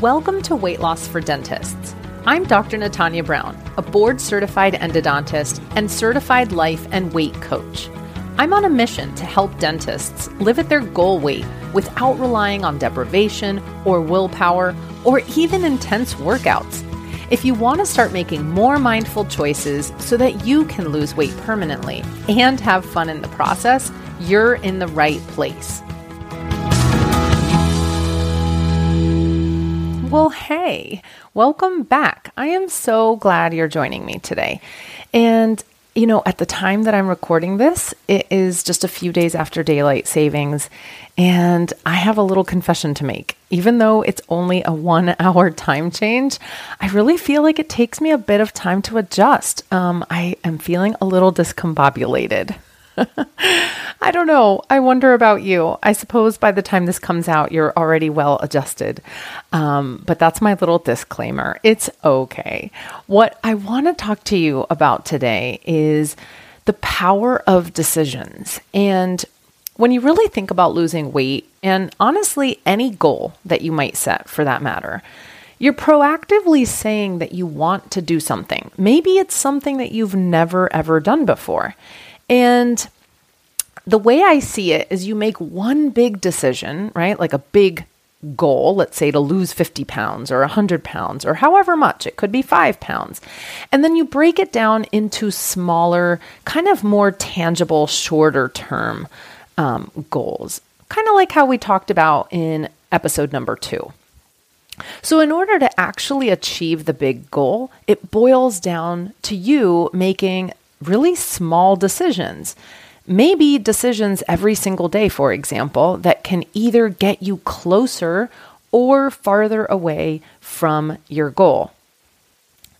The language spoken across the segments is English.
Welcome to Weight Loss for Dentists. I'm Dr. Natanya Brown, a board certified endodontist and certified life and weight coach. I'm on a mission to help dentists live at their goal weight without relying on deprivation or willpower or even intense workouts. If you want to start making more mindful choices so that you can lose weight permanently and have fun in the process, you're in the right place. Well, hey, welcome back. I am so glad you're joining me today. And, you know, at the time that I'm recording this, it is just a few days after daylight savings. And I have a little confession to make. Even though it's only a one hour time change, I really feel like it takes me a bit of time to adjust. Um, I am feeling a little discombobulated. I don't know. I wonder about you. I suppose by the time this comes out, you're already well adjusted. Um, but that's my little disclaimer. It's okay. What I want to talk to you about today is the power of decisions. And when you really think about losing weight, and honestly, any goal that you might set for that matter, you're proactively saying that you want to do something. Maybe it's something that you've never ever done before. And the way I see it is you make one big decision, right? Like a big goal, let's say to lose 50 pounds or 100 pounds or however much, it could be five pounds. And then you break it down into smaller, kind of more tangible, shorter term um, goals, kind of like how we talked about in episode number two. So, in order to actually achieve the big goal, it boils down to you making really small decisions. Maybe decisions every single day, for example, that can either get you closer or farther away from your goal.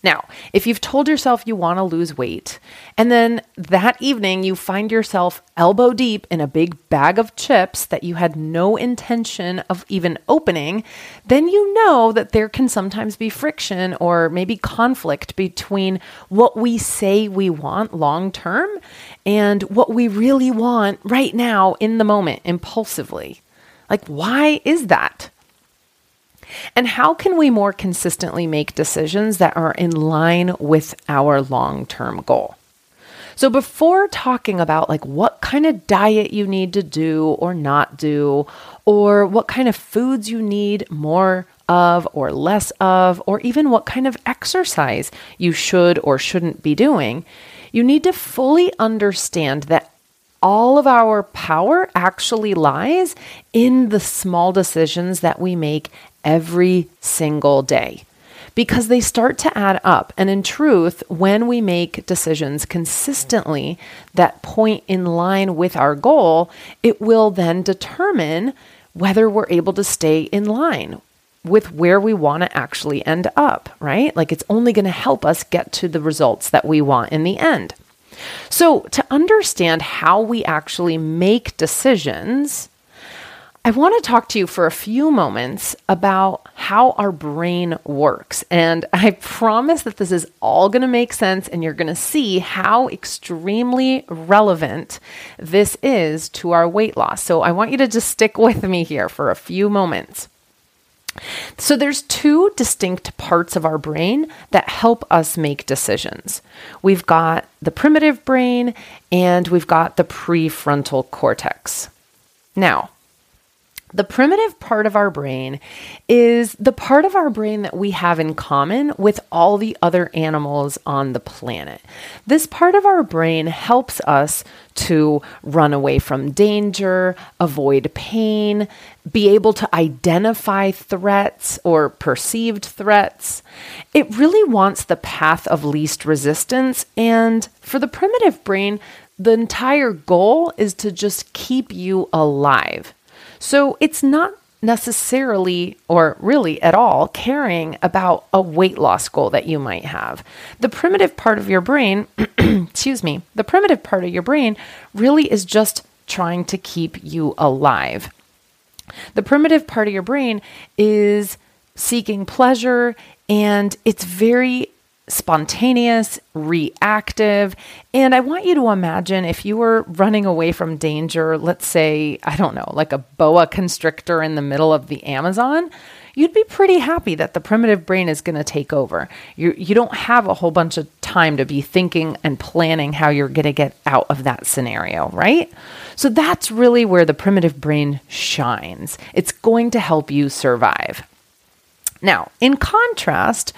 Now, if you've told yourself you want to lose weight, and then that evening you find yourself elbow deep in a big bag of chips that you had no intention of even opening, then you know that there can sometimes be friction or maybe conflict between what we say we want long term and what we really want right now in the moment, impulsively. Like, why is that? And how can we more consistently make decisions that are in line with our long term goal? So, before talking about like what kind of diet you need to do or not do, or what kind of foods you need more of or less of, or even what kind of exercise you should or shouldn't be doing, you need to fully understand that all of our power actually lies in the small decisions that we make every single day because they start to add up. And in truth, when we make decisions consistently that point in line with our goal, it will then determine whether we're able to stay in line with where we want to actually end up, right? Like it's only going to help us get to the results that we want in the end. So, to understand how we actually make decisions, I want to talk to you for a few moments about how our brain works. And I promise that this is all going to make sense and you're going to see how extremely relevant this is to our weight loss. So I want you to just stick with me here for a few moments. So there's two distinct parts of our brain that help us make decisions. We've got the primitive brain and we've got the prefrontal cortex. Now, the primitive part of our brain is the part of our brain that we have in common with all the other animals on the planet. This part of our brain helps us to run away from danger, avoid pain, be able to identify threats or perceived threats. It really wants the path of least resistance. And for the primitive brain, the entire goal is to just keep you alive. So it's not necessarily or really at all caring about a weight loss goal that you might have. The primitive part of your brain, excuse me, the primitive part of your brain really is just trying to keep you alive. The primitive part of your brain is seeking pleasure and it's very spontaneous, reactive. And I want you to imagine if you were running away from danger, let's say, I don't know, like a boa constrictor in the middle of the Amazon, you'd be pretty happy that the primitive brain is going to take over. You, you don't have a whole bunch of time to be thinking and planning how you're going to get out of that scenario, right? So that's really where the primitive brain shines. It's going to help you survive. Now, in contrast,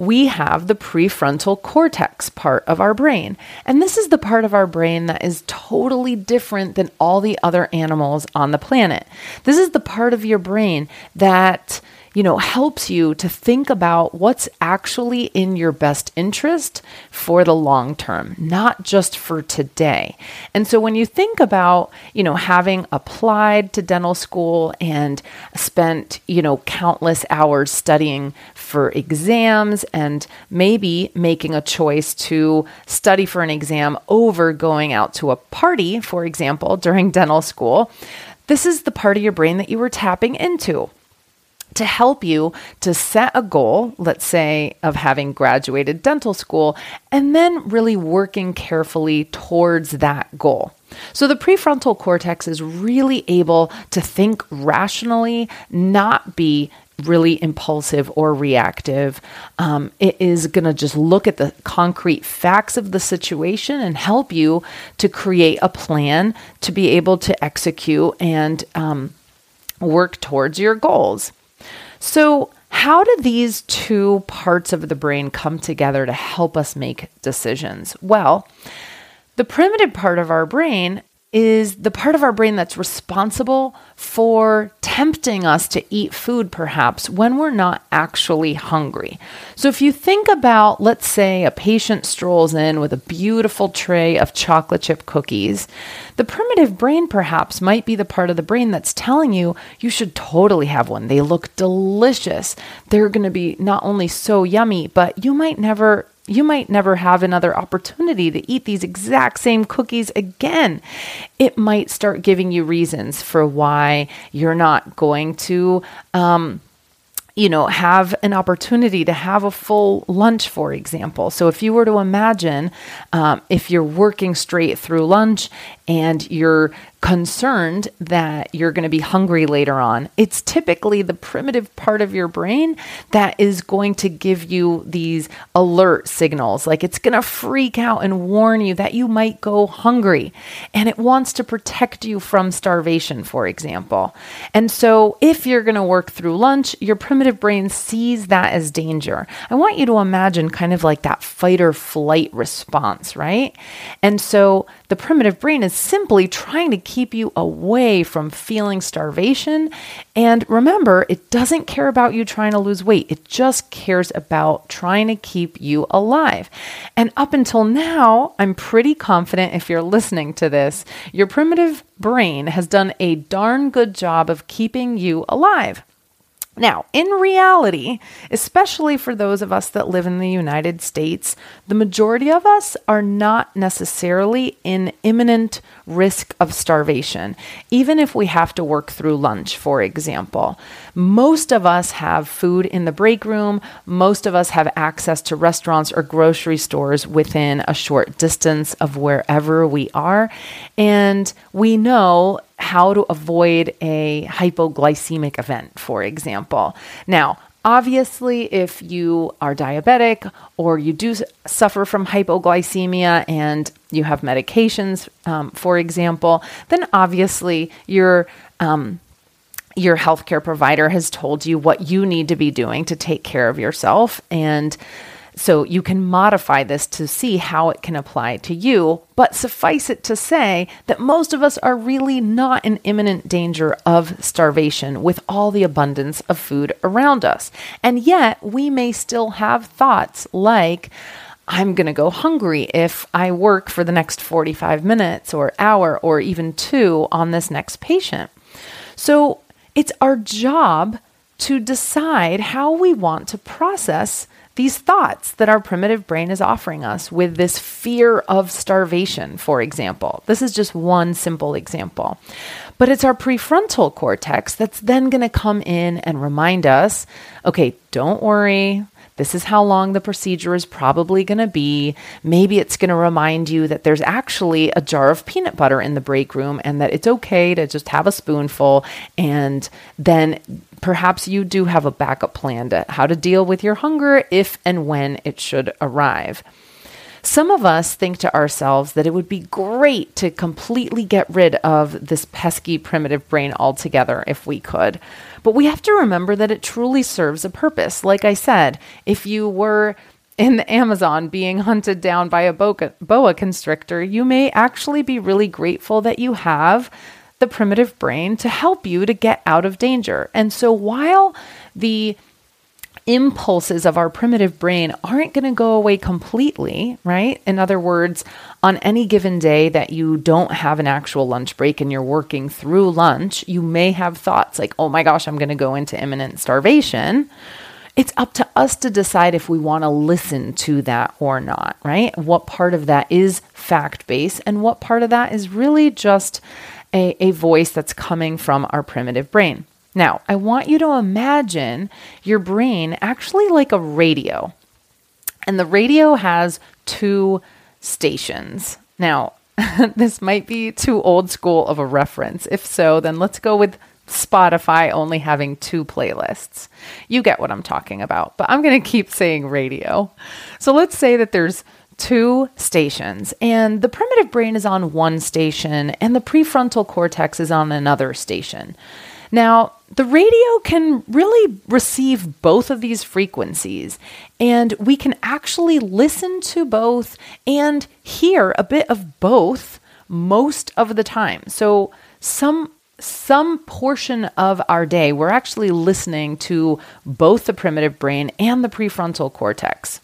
we have the prefrontal cortex part of our brain. And this is the part of our brain that is totally different than all the other animals on the planet. This is the part of your brain that you know, helps you to think about what's actually in your best interest for the long term, not just for today. And so when you think about, you know, having applied to dental school and spent, you know, countless hours studying for exams and maybe making a choice to study for an exam over going out to a party, for example, during dental school, this is the part of your brain that you were tapping into to help you to set a goal, let's say, of having graduated dental school, and then really working carefully towards that goal. So, the prefrontal cortex is really able to think rationally, not be really impulsive or reactive. Um, it is going to just look at the concrete facts of the situation and help you to create a plan to be able to execute and um, work towards your goals. So, how do these two parts of the brain come together to help us make decisions? Well, the primitive part of our brain is the part of our brain that's responsible for tempting us to eat food, perhaps, when we're not actually hungry. So, if you think about, let's say, a patient strolls in with a beautiful tray of chocolate chip cookies, the primitive brain perhaps might be the part of the brain that's telling you you should totally have one. They look delicious. They're going to be not only so yummy, but you might never you might never have another opportunity to eat these exact same cookies again. It might start giving you reasons for why you're not going to. Um, you know, have an opportunity to have a full lunch, for example. So, if you were to imagine um, if you're working straight through lunch and you're concerned that you're going to be hungry later on, it's typically the primitive part of your brain that is going to give you these alert signals. Like it's going to freak out and warn you that you might go hungry. And it wants to protect you from starvation, for example. And so if you're going to work through lunch, your primitive brain sees that as danger. I want you to imagine kind of like that fight or flight response, right? And so the primitive brain is simply trying to keep you away from feeling starvation. And remember, it doesn't care about you trying to lose weight, it just cares about trying to keep you alive. And up until now, I'm pretty confident if you're listening to this, your primitive brain has done a darn good job of keeping you alive. Now, in reality, especially for those of us that live in the United States, the majority of us are not necessarily in imminent risk of starvation, even if we have to work through lunch, for example. Most of us have food in the break room, most of us have access to restaurants or grocery stores within a short distance of wherever we are, and we know how to avoid a hypoglycemic event, for example. Now, Obviously, if you are diabetic or you do suffer from hypoglycemia and you have medications, um, for example, then obviously your um, your healthcare provider has told you what you need to be doing to take care of yourself and so you can modify this to see how it can apply to you, but suffice it to say that most of us are really not in imminent danger of starvation with all the abundance of food around us. And yet we may still have thoughts like, I'm going to go hungry if I work for the next 45 minutes or hour or even two on this next patient. So it's our job to decide how we want to process these thoughts that our primitive brain is offering us with this fear of starvation, for example. This is just one simple example. But it's our prefrontal cortex that's then going to come in and remind us okay, don't worry. This is how long the procedure is probably going to be. Maybe it's going to remind you that there's actually a jar of peanut butter in the break room and that it's okay to just have a spoonful. And then perhaps you do have a backup plan to how to deal with your hunger if and when it should arrive. Some of us think to ourselves that it would be great to completely get rid of this pesky primitive brain altogether if we could. But we have to remember that it truly serves a purpose. Like I said, if you were in the Amazon being hunted down by a boa, constrictor, you may actually be really grateful that you have the primitive brain to help you to get out of danger. And so while the impulses of our primitive brain aren't going to go away completely, right? In other words, on any given day that you don't have an actual lunch break and you're working through lunch, you may have thoughts like, oh my gosh, I'm going to go into imminent starvation. It's up to us to decide if we want to listen to that or not, right? What part of that is fact based and what part of that is really just a, a voice that's coming from our primitive brain. Now, I want you to imagine your brain actually like a radio. And the radio has two stations. Now, this might be too old school of a reference. If so, then let's go with Spotify only having two playlists. You get what I'm talking about, but I'm going to keep saying radio. So let's say that there's two stations, and the primitive brain is on one station, and the prefrontal cortex is on another station. Now, the radio can really receive both of these frequencies, and we can actually listen to both and hear a bit of both most of the time. So, some some portion of our day, we're actually listening to both the primitive brain and the prefrontal cortex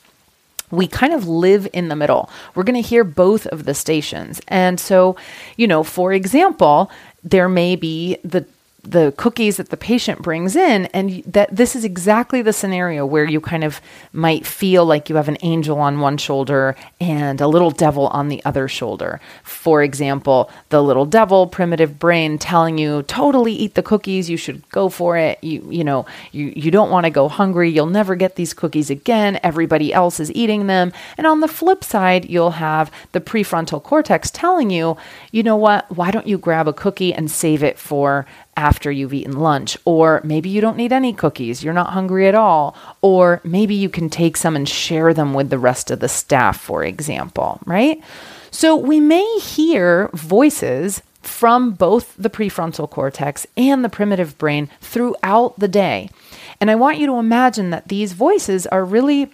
we kind of live in the middle. We're going to hear both of the stations. And so, you know, for example, there may be the the cookies that the patient brings in and that this is exactly the scenario where you kind of might feel like you have an angel on one shoulder and a little devil on the other shoulder. For example the little devil primitive brain telling you totally eat the cookies you should go for it. You you know you you don't want to go hungry you'll never get these cookies again everybody else is eating them. And on the flip side you'll have the prefrontal cortex telling you you know what? Why don't you grab a cookie and save it for after you've eaten lunch. Or maybe you don't need any cookies, you're not hungry at all. Or maybe you can take some and share them with the rest of the staff, for example, right? So we may hear voices from both the prefrontal cortex and the primitive brain throughout the day. And I want you to imagine that these voices are really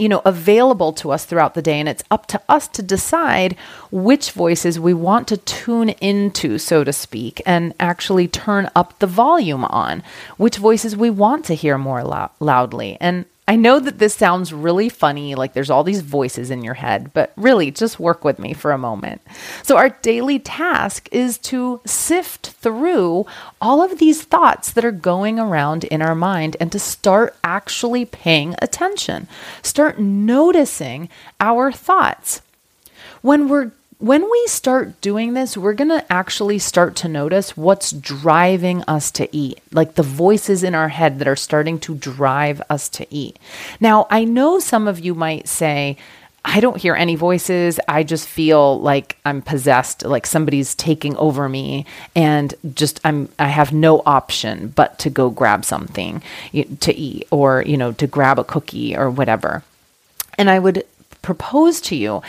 you know available to us throughout the day and it's up to us to decide which voices we want to tune into so to speak and actually turn up the volume on which voices we want to hear more lo- loudly. And I know that this sounds really funny, like there's all these voices in your head, but really just work with me for a moment. So, our daily task is to sift through all of these thoughts that are going around in our mind and to start actually paying attention, start noticing our thoughts. When we're when we start doing this, we're going to actually start to notice what's driving us to eat, like the voices in our head that are starting to drive us to eat. Now, I know some of you might say, I don't hear any voices. I just feel like I'm possessed, like somebody's taking over me and just I'm I have no option but to go grab something to eat or, you know, to grab a cookie or whatever. And I would propose to you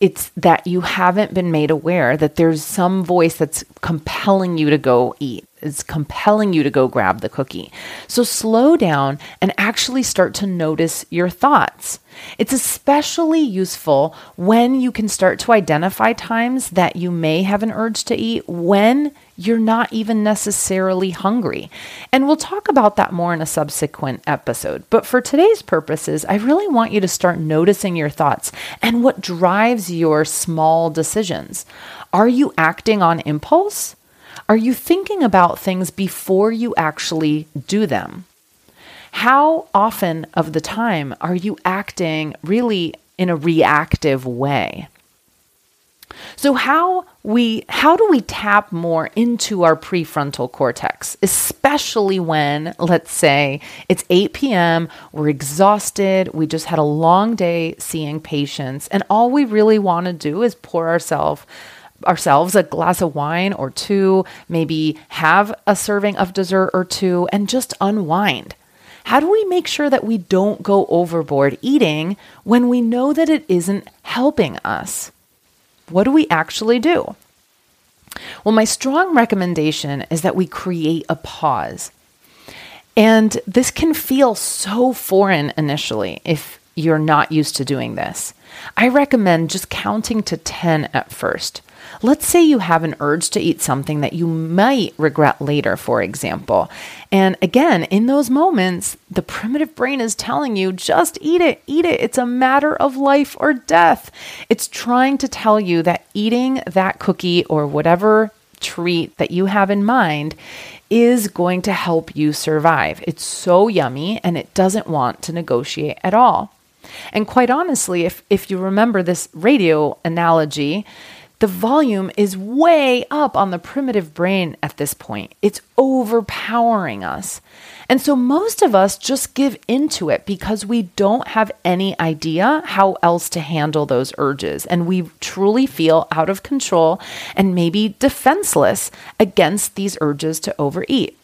it's that you haven't been made aware that there's some voice that's compelling you to go eat. It's compelling you to go grab the cookie. So slow down and actually start to notice your thoughts. It's especially useful when you can start to identify times that you may have an urge to eat when you're not even necessarily hungry. And we'll talk about that more in a subsequent episode. But for today's purposes, I really want you to start noticing your thoughts and what drives your small decisions. Are you acting on impulse? Are you thinking about things before you actually do them? How often of the time are you acting really in a reactive way? So how we how do we tap more into our prefrontal cortex, especially when let's say it's 8 p.m., we're exhausted, we just had a long day seeing patients and all we really want to do is pour ourselves ourselves a glass of wine or two, maybe have a serving of dessert or two and just unwind. How do we make sure that we don't go overboard eating when we know that it isn't helping us? What do we actually do? Well, my strong recommendation is that we create a pause. And this can feel so foreign initially if you're not used to doing this. I recommend just counting to 10 at first. Let's say you have an urge to eat something that you might regret later, for example. And again, in those moments, the primitive brain is telling you just eat it, eat it. It's a matter of life or death. It's trying to tell you that eating that cookie or whatever treat that you have in mind is going to help you survive. It's so yummy and it doesn't want to negotiate at all. And quite honestly, if, if you remember this radio analogy, the volume is way up on the primitive brain at this point. It's overpowering us. And so most of us just give into it because we don't have any idea how else to handle those urges. And we truly feel out of control and maybe defenseless against these urges to overeat.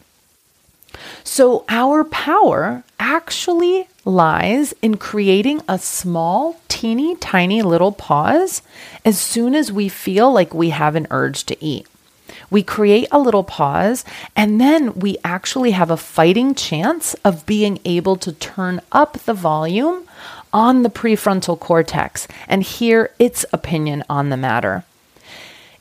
So, our power actually lies in creating a small, teeny tiny little pause as soon as we feel like we have an urge to eat. We create a little pause, and then we actually have a fighting chance of being able to turn up the volume on the prefrontal cortex and hear its opinion on the matter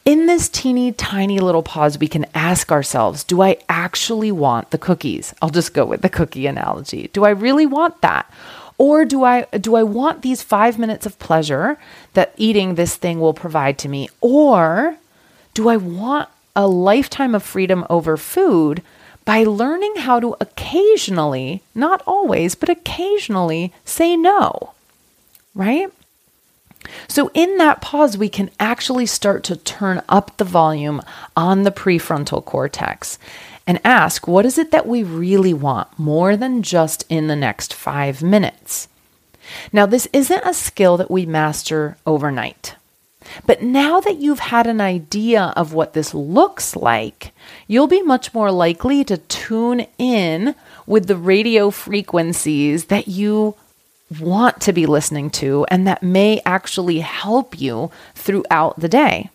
in this teeny tiny little pause, we can ask ourselves Do I actually want the cookies? I'll just go with the cookie analogy. Do I really want that? Or do I do I want these 5 minutes of pleasure that eating this thing will provide to me or do I want a lifetime of freedom over food by learning how to occasionally, not always, but occasionally say no? Right? So, in that pause, we can actually start to turn up the volume on the prefrontal cortex and ask, what is it that we really want more than just in the next five minutes? Now, this isn't a skill that we master overnight. But now that you've had an idea of what this looks like, you'll be much more likely to tune in with the radio frequencies that you want to be listening to and that may actually help you throughout the day.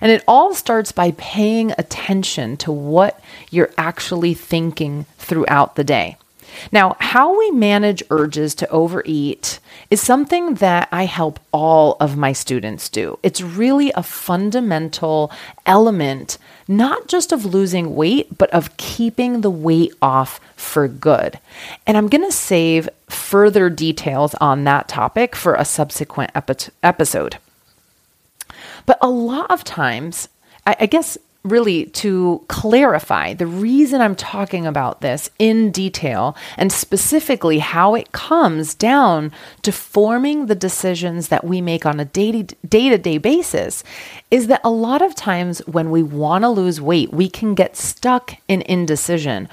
And it all starts by paying attention to what you're actually thinking throughout the day. Now, how we manage urges to overeat is something that I help all of my students do. It's really a fundamental element, not just of losing weight, but of keeping the weight off for good. And I'm going to save further details on that topic for a subsequent epi- episode. But a lot of times, I, I guess really to clarify the reason I'm talking about this in detail and specifically how it comes down to forming the decisions that we make on a day to day basis is that a lot of times when we want to lose weight, we can get stuck in indecision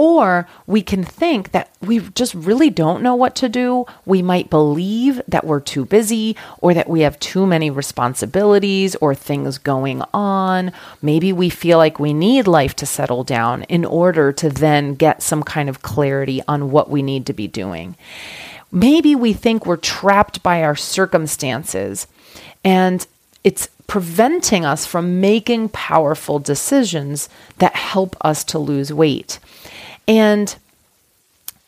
or we can think that we just really don't know what to do. We might believe that we're too busy or that we have too many responsibilities or things going on. Maybe we feel like we need life to settle down in order to then get some kind of clarity on what we need to be doing. Maybe we think we're trapped by our circumstances and it's preventing us from making powerful decisions that help us to lose weight. And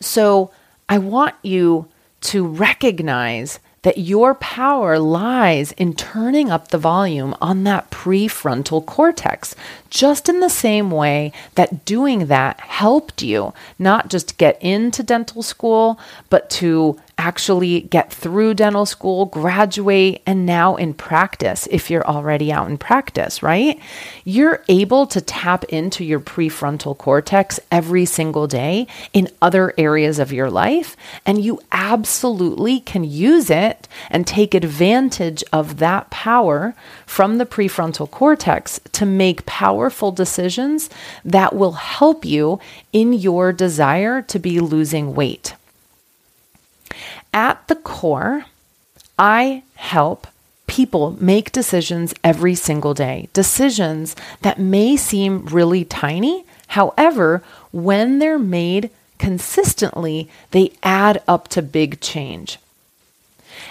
so I want you to recognize that your power lies in turning up the volume on that prefrontal cortex, just in the same way that doing that helped you not just get into dental school, but to actually get through dental school, graduate, and now in practice, if you're already out in practice, right? You're able to tap into your prefrontal cortex every single day in other areas of your life, and you absolutely can use it and take advantage of that power from the prefrontal cortex to make powerful decisions that will help you in your desire to be losing weight. At the core, I help people make decisions every single day, decisions that may seem really tiny. However, when they're made consistently, they add up to big change.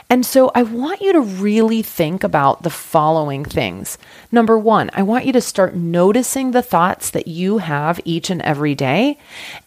And so I want you to really think about the following things. Number one, I want you to start noticing the thoughts that you have each and every day.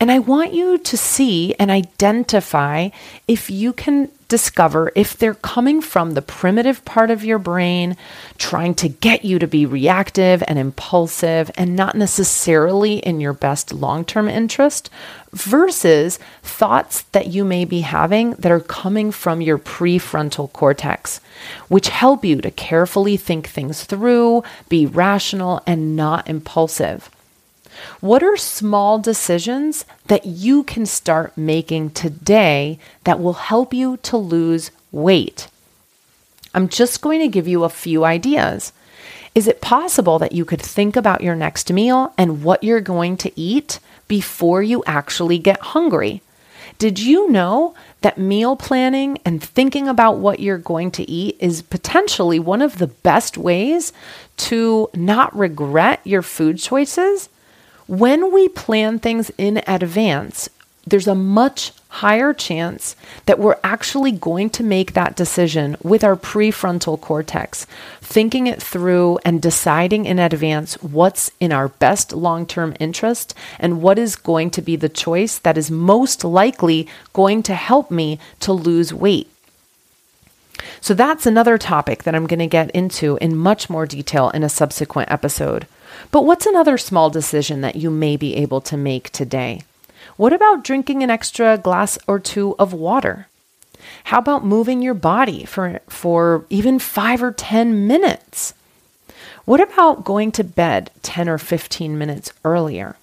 And I want you to see and identify if you can discover if they're coming from the primitive part of your brain, trying to get you to be reactive and impulsive and not necessarily in your best long term interest, versus thoughts that you may be having that are coming from your prefrontal cortex, which help you to carefully think things through, be rational, and not impulsive. What are small decisions that you can start making today that will help you to lose weight? I'm just going to give you a few ideas. Is it possible that you could think about your next meal and what you're going to eat before you actually get hungry? Did you know that meal planning and thinking about what you're going to eat is potentially one of the best ways to not regret your food choices? When we plan things in advance, there's a much higher chance that we're actually going to make that decision with our prefrontal cortex, thinking it through and deciding in advance what's in our best long term interest and what is going to be the choice that is most likely going to help me to lose weight. So, that's another topic that I'm going to get into in much more detail in a subsequent episode. But what's another small decision that you may be able to make today? What about drinking an extra glass or two of water? How about moving your body for, for even five or 10 minutes? What about going to bed 10 or 15 minutes earlier?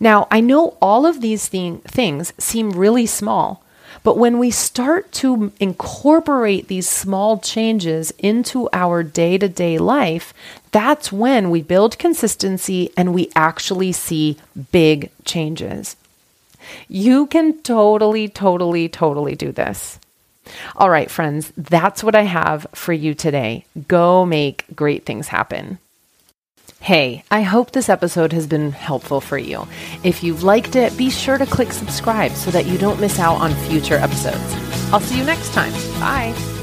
Now, I know all of these thing, things seem really small, but when we start to incorporate these small changes into our day to day life, that's when we build consistency and we actually see big changes. You can totally, totally, totally do this. All right, friends, that's what I have for you today. Go make great things happen. Hey, I hope this episode has been helpful for you. If you've liked it, be sure to click subscribe so that you don't miss out on future episodes. I'll see you next time. Bye.